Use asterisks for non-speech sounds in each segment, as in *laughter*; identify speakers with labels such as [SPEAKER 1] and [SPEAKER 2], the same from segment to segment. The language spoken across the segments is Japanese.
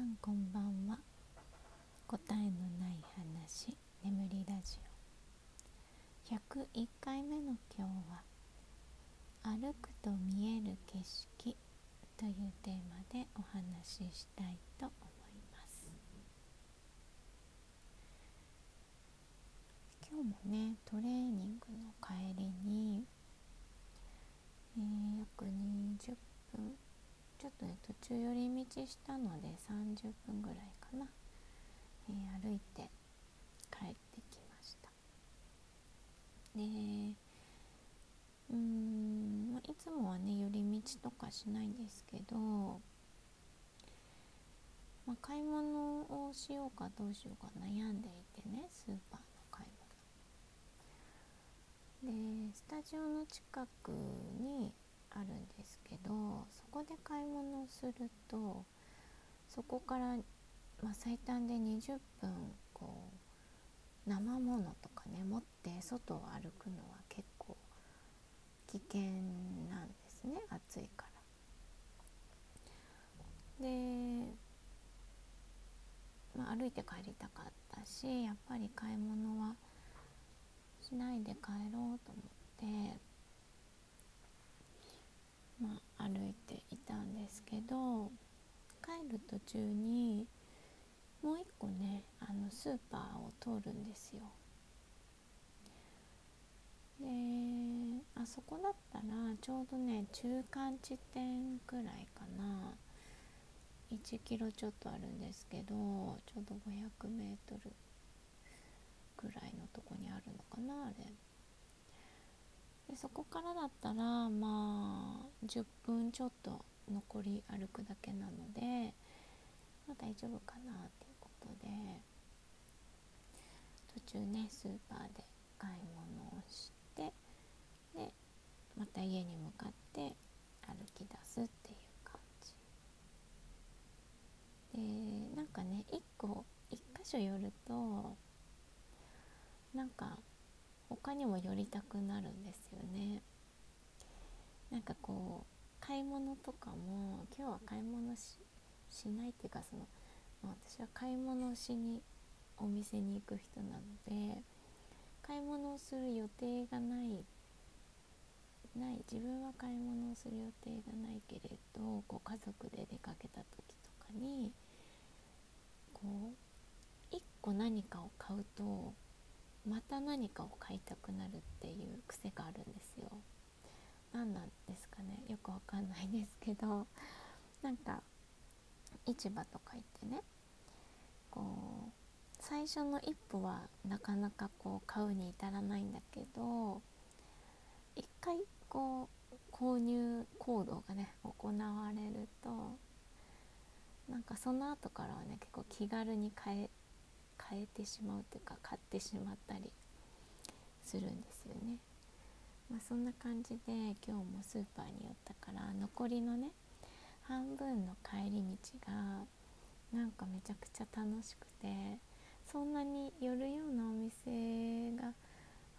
[SPEAKER 1] さんこんばんは。答えのない話眠りラジオ。101回目の今日は歩くと見える景色というテーマでお話ししたいと思います。今日もねトレーニングの帰りに、えー、約20分ちょっとね途中寄り道したので30分ぐらいかな、えー、歩いて帰ってきました。でうん、いつもはね寄り道とかしないんですけど、まあ、買い物をしようかどうしようか悩んでいてねスーパーの買い物。でスタジオの近くにあるんですけどそこで買い物をするとそこから、まあ、最短で20分こう生ものとかね持って外を歩くのは結構危険なんですね暑いから。で、まあ、歩いて帰りたかったしやっぱり買い物はしないで帰ろうと思ってまあ、歩いていたんですけど帰る途中にもう一個ねあのスーパーを通るんですよ。であそこだったらちょうどね中間地点くらいかな1キロちょっとあるんですけどちょうど500メートルくらいのとこにあるのかなあれ。でそこからだったらまあ10分ちょっと残り歩くだけなので、まあ、大丈夫かなっていうことで途中ねスーパーで買い物をしてでまた家に向かって歩き出すっていう感じ。でなんかね1個1箇所寄るとなんか他にも寄りたくなるんですよね。なんかこう買い物とかも今日は買い物しないっていうかその、まあ、私は買い物しにお店に行く人なので買い物をする予定がないない自分は買い物をする予定がないけれどこう家族で出かけた時とかにこう1個何かを買うとまた何かを買いたくなるっていう癖があるんですよ。何なんですかね。よくわかんないですけど。なんか市場とか行ってね。こう最初の一歩はなかなかこう買うに至らないんだけど一回こう購入行動がね行われるとなんかその後からはね結構気軽に買えてしまうというか買ってしまったりするんですよね。まあ、そんな感じで今日もスーパーに寄ったから残りのね半分の帰り道がなんかめちゃくちゃ楽しくてそんなに寄るようなお店が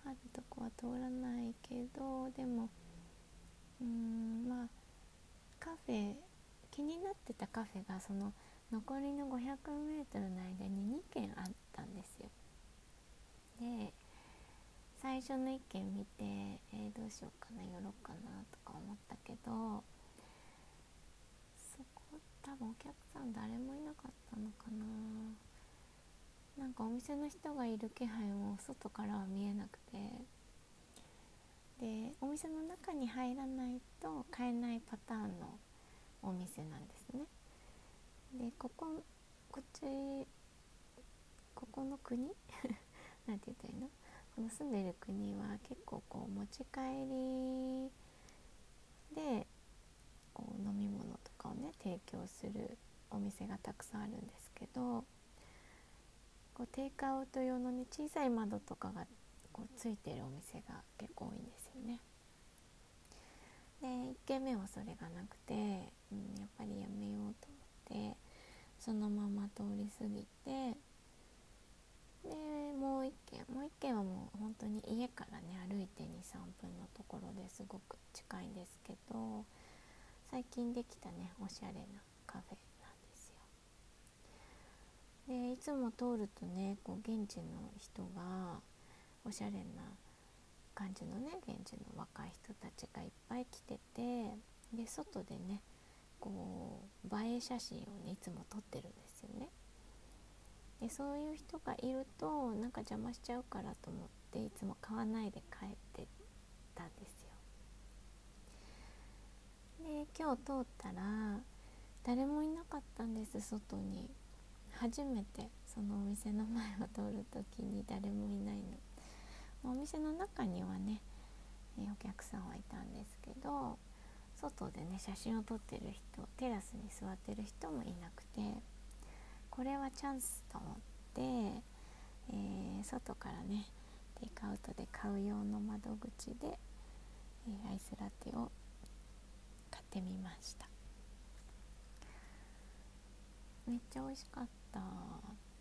[SPEAKER 1] あるとこは通らないけどでもうーんまあカフェ気になってたカフェがその残りの 500m の間に2軒あったんですよ。で最初の1軒見て、えー、どうしようかな寄ろうかなとか思ったけどそこ多分お客さん誰もいなかったのかななんかお店の人がいる気配も外からは見えなくてでお店の中に入らないと買えないパターンのお店なんですね。でこここっちここの国？*laughs* なんて言ったらいいの？この住んでる国は結構こう持ち帰りでこう飲み物とかをね提供するお店がたくさんあるんですけどこうテイクアウト用のね小さい窓とかがこうついてるお店が結構多いんですよね。で1軒目はそれがなくて、うん、やっぱりやめようと思って。そのまま通り過ぎてでもう一軒もう一軒はもう本当に家からね歩いて23分のところですごく近いんですけど最近できたねおしゃれなカフェなんですよ。でいつも通るとねこう現地の人がおしゃれな感じのね現地の若い人たちがいっぱい来ててで外でねこう映え写真をねいつも撮ってるんですよね。でそういう人がいるとなんか邪魔しちゃうからと思っていつも買わないで帰ってたんですよ。で今日通ったら誰もいなかったんです外に初めてそのお店の前を通る時に誰もいないのお店の中にはねお客さんはいたんですけど外でね写真を撮ってる人テラスに座ってる人もいなくてこれはチャンスと思って、えー、外からねテイクアウトで買う用の窓口で、えー、アイスラテを買ってみました。めっちゃ美味しかった。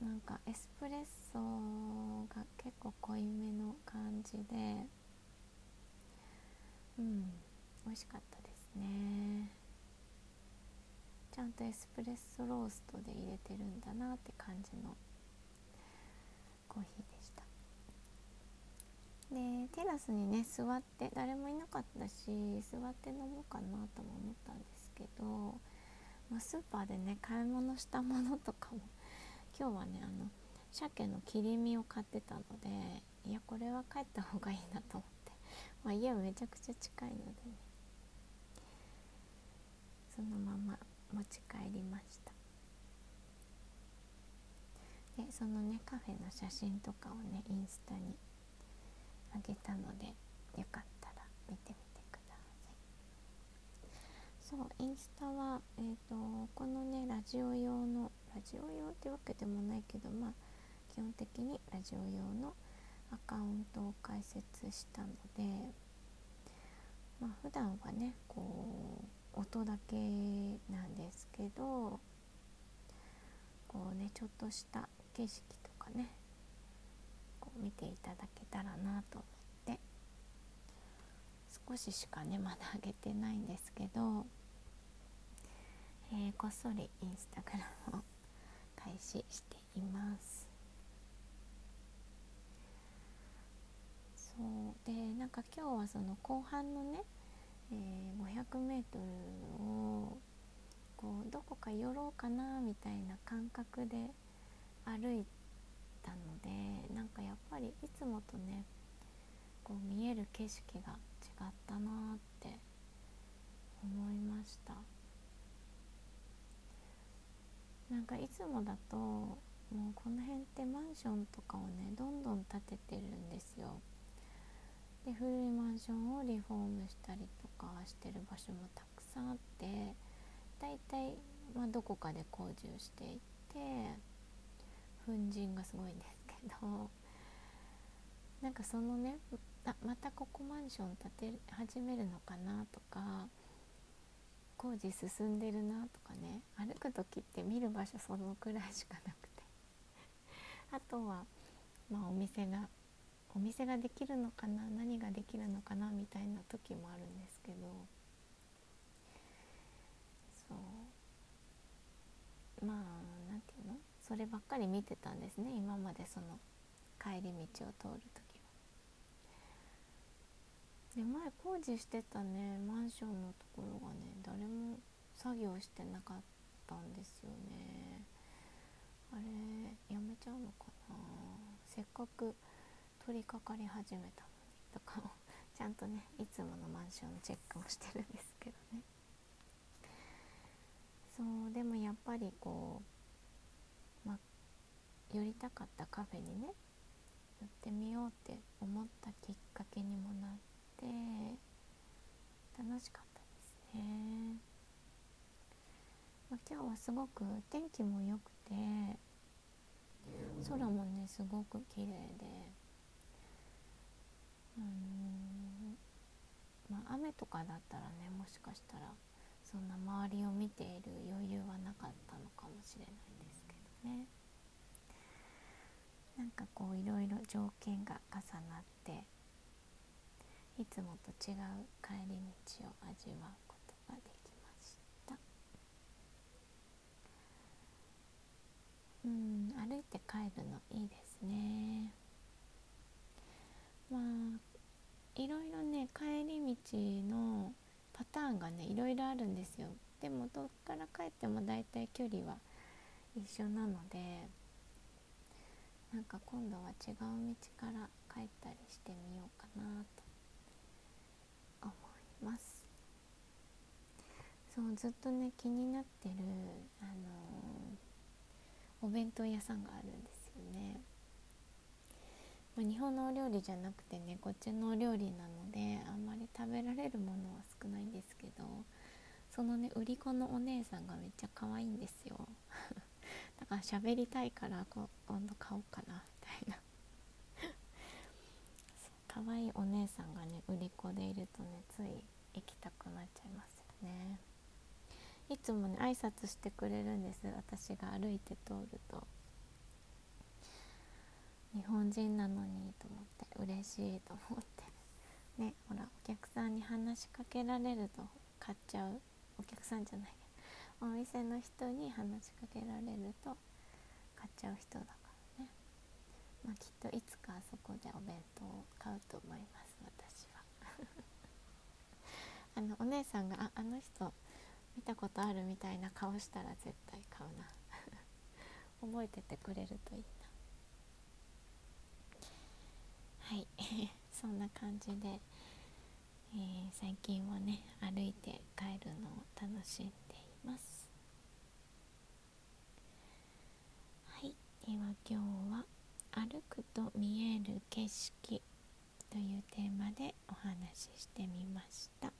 [SPEAKER 1] なんかエスプレッソが結構濃いめの感じでうん美味しかったね。ちゃんとエスプレッソローストで入れてるんだなって感じのコーヒーでした。でテラスにね座って誰もいなかったし座って飲もうかなとも思ったんですけどまあ、スーパーでね買い物したものとかも *laughs* 今日はねあの鮭の切り身を買ってたのでいやこれは帰った方がいいなと思って、まあ、家めちゃくちゃ近いのでねそのまま持ち帰りました。でそのねカフェの写真とかをねインスタにあげたのでよかったら見てみてください。そうインスタは、えーと、このねラジオ用のラジオ用ってわけでもないけどまあ基本的にラジオ用のアカウントを開設したのでまあ普段はねこう音だけなんですけどこうねちょっとした景色とかねこう見ていただけたらなと思って少ししかねまだ上げてないんですけどえー、こっそりインスタグラムを開始しています。そう。でなんか今日はその後半のね、えー、500m をこうどこか寄ろうかなみたいな感覚で歩いたのでなんかやっぱりいつもとねこう見える景色が違ったなって思いました。なんかいつもだともうこの辺ってマンションとかをねどんどん建ててるんですよ。で古いマンションをリフォームしたりとかしてる場所もたくさんあってだいたい、まあ、どこかで工事をしていて粉塵がすごいんですけど *laughs* なんかそのねあまたここマンション建て始めるのかなとか工事進んでるなとかね歩く時って見る場所そのくらいしかなくて。*laughs* あとはまあお店がお店ができるのかな何ができるのかなみたいな時もあるんですけど。そう。まあ何て言うの？そればっかり見てたんですね。今までその帰り道を通る時で前工事してたねマンションのところがね誰も作業してなかったんですよね。あれやめちゃうのかな？せっかく取り掛かり始めたのにとかもちゃんとねいつものマンションのチェックもしてるんですけどね。そうでもやっぱりこうま寄りたかったカフェにね寄ってみようって思ったきっかけにもなって楽しかったですね、ま、今日はすごく天気も良くて空もねすごく綺麗でうん。まあ雨とかだったらねもしかしたらそんな周りを見ている余裕はなかったのかもしれないですけどね。なんかこういろいろ条件が重なっていつもと違う帰り道を味わうことができました。うん歩いて帰るのいいですねまあいろいろね帰り道のパターンがねいろいろあるんですよ。でもどっから帰ってもだいたい距離は一緒なのでなんか今度は違う道から帰ったりしてみようかなと思います。そうずっとね気になってるあのー、お弁当屋さんがあるんですよね、まあ、日本のお料理じゃなくてねこっちのお料理なのであんまり食べられるものは少ないんですけどそのね売り子のお姉さんがめっちゃ可愛いんですよ。*laughs* だから喋りたいからこ今度買おうかなみたいな。*laughs* 可愛いお姉さんがね売り子でいるとねつい行きたくなっちゃいますよね。いつもね挨拶してくれるんです。私が歩いて通ると。日本人なのにと思って嬉しいと思って。ねほらお客さんに話しかけられると買っちゃう。お客さんじゃないお店の人に話しかけられると買っちゃう人だからね、まあ、きっといつかあそこでお弁当を買うと思います私は。*laughs* あのお姉さんがああの人見たことあるみたいな顔したら絶対買うな。*laughs* 覚えててくれるといいなはい。*laughs* そんな感じでえー、最近はね歩いて帰るのを楽しんでいます。はい。では今日は「歩くと見える景色」というテーマでお話ししてみました。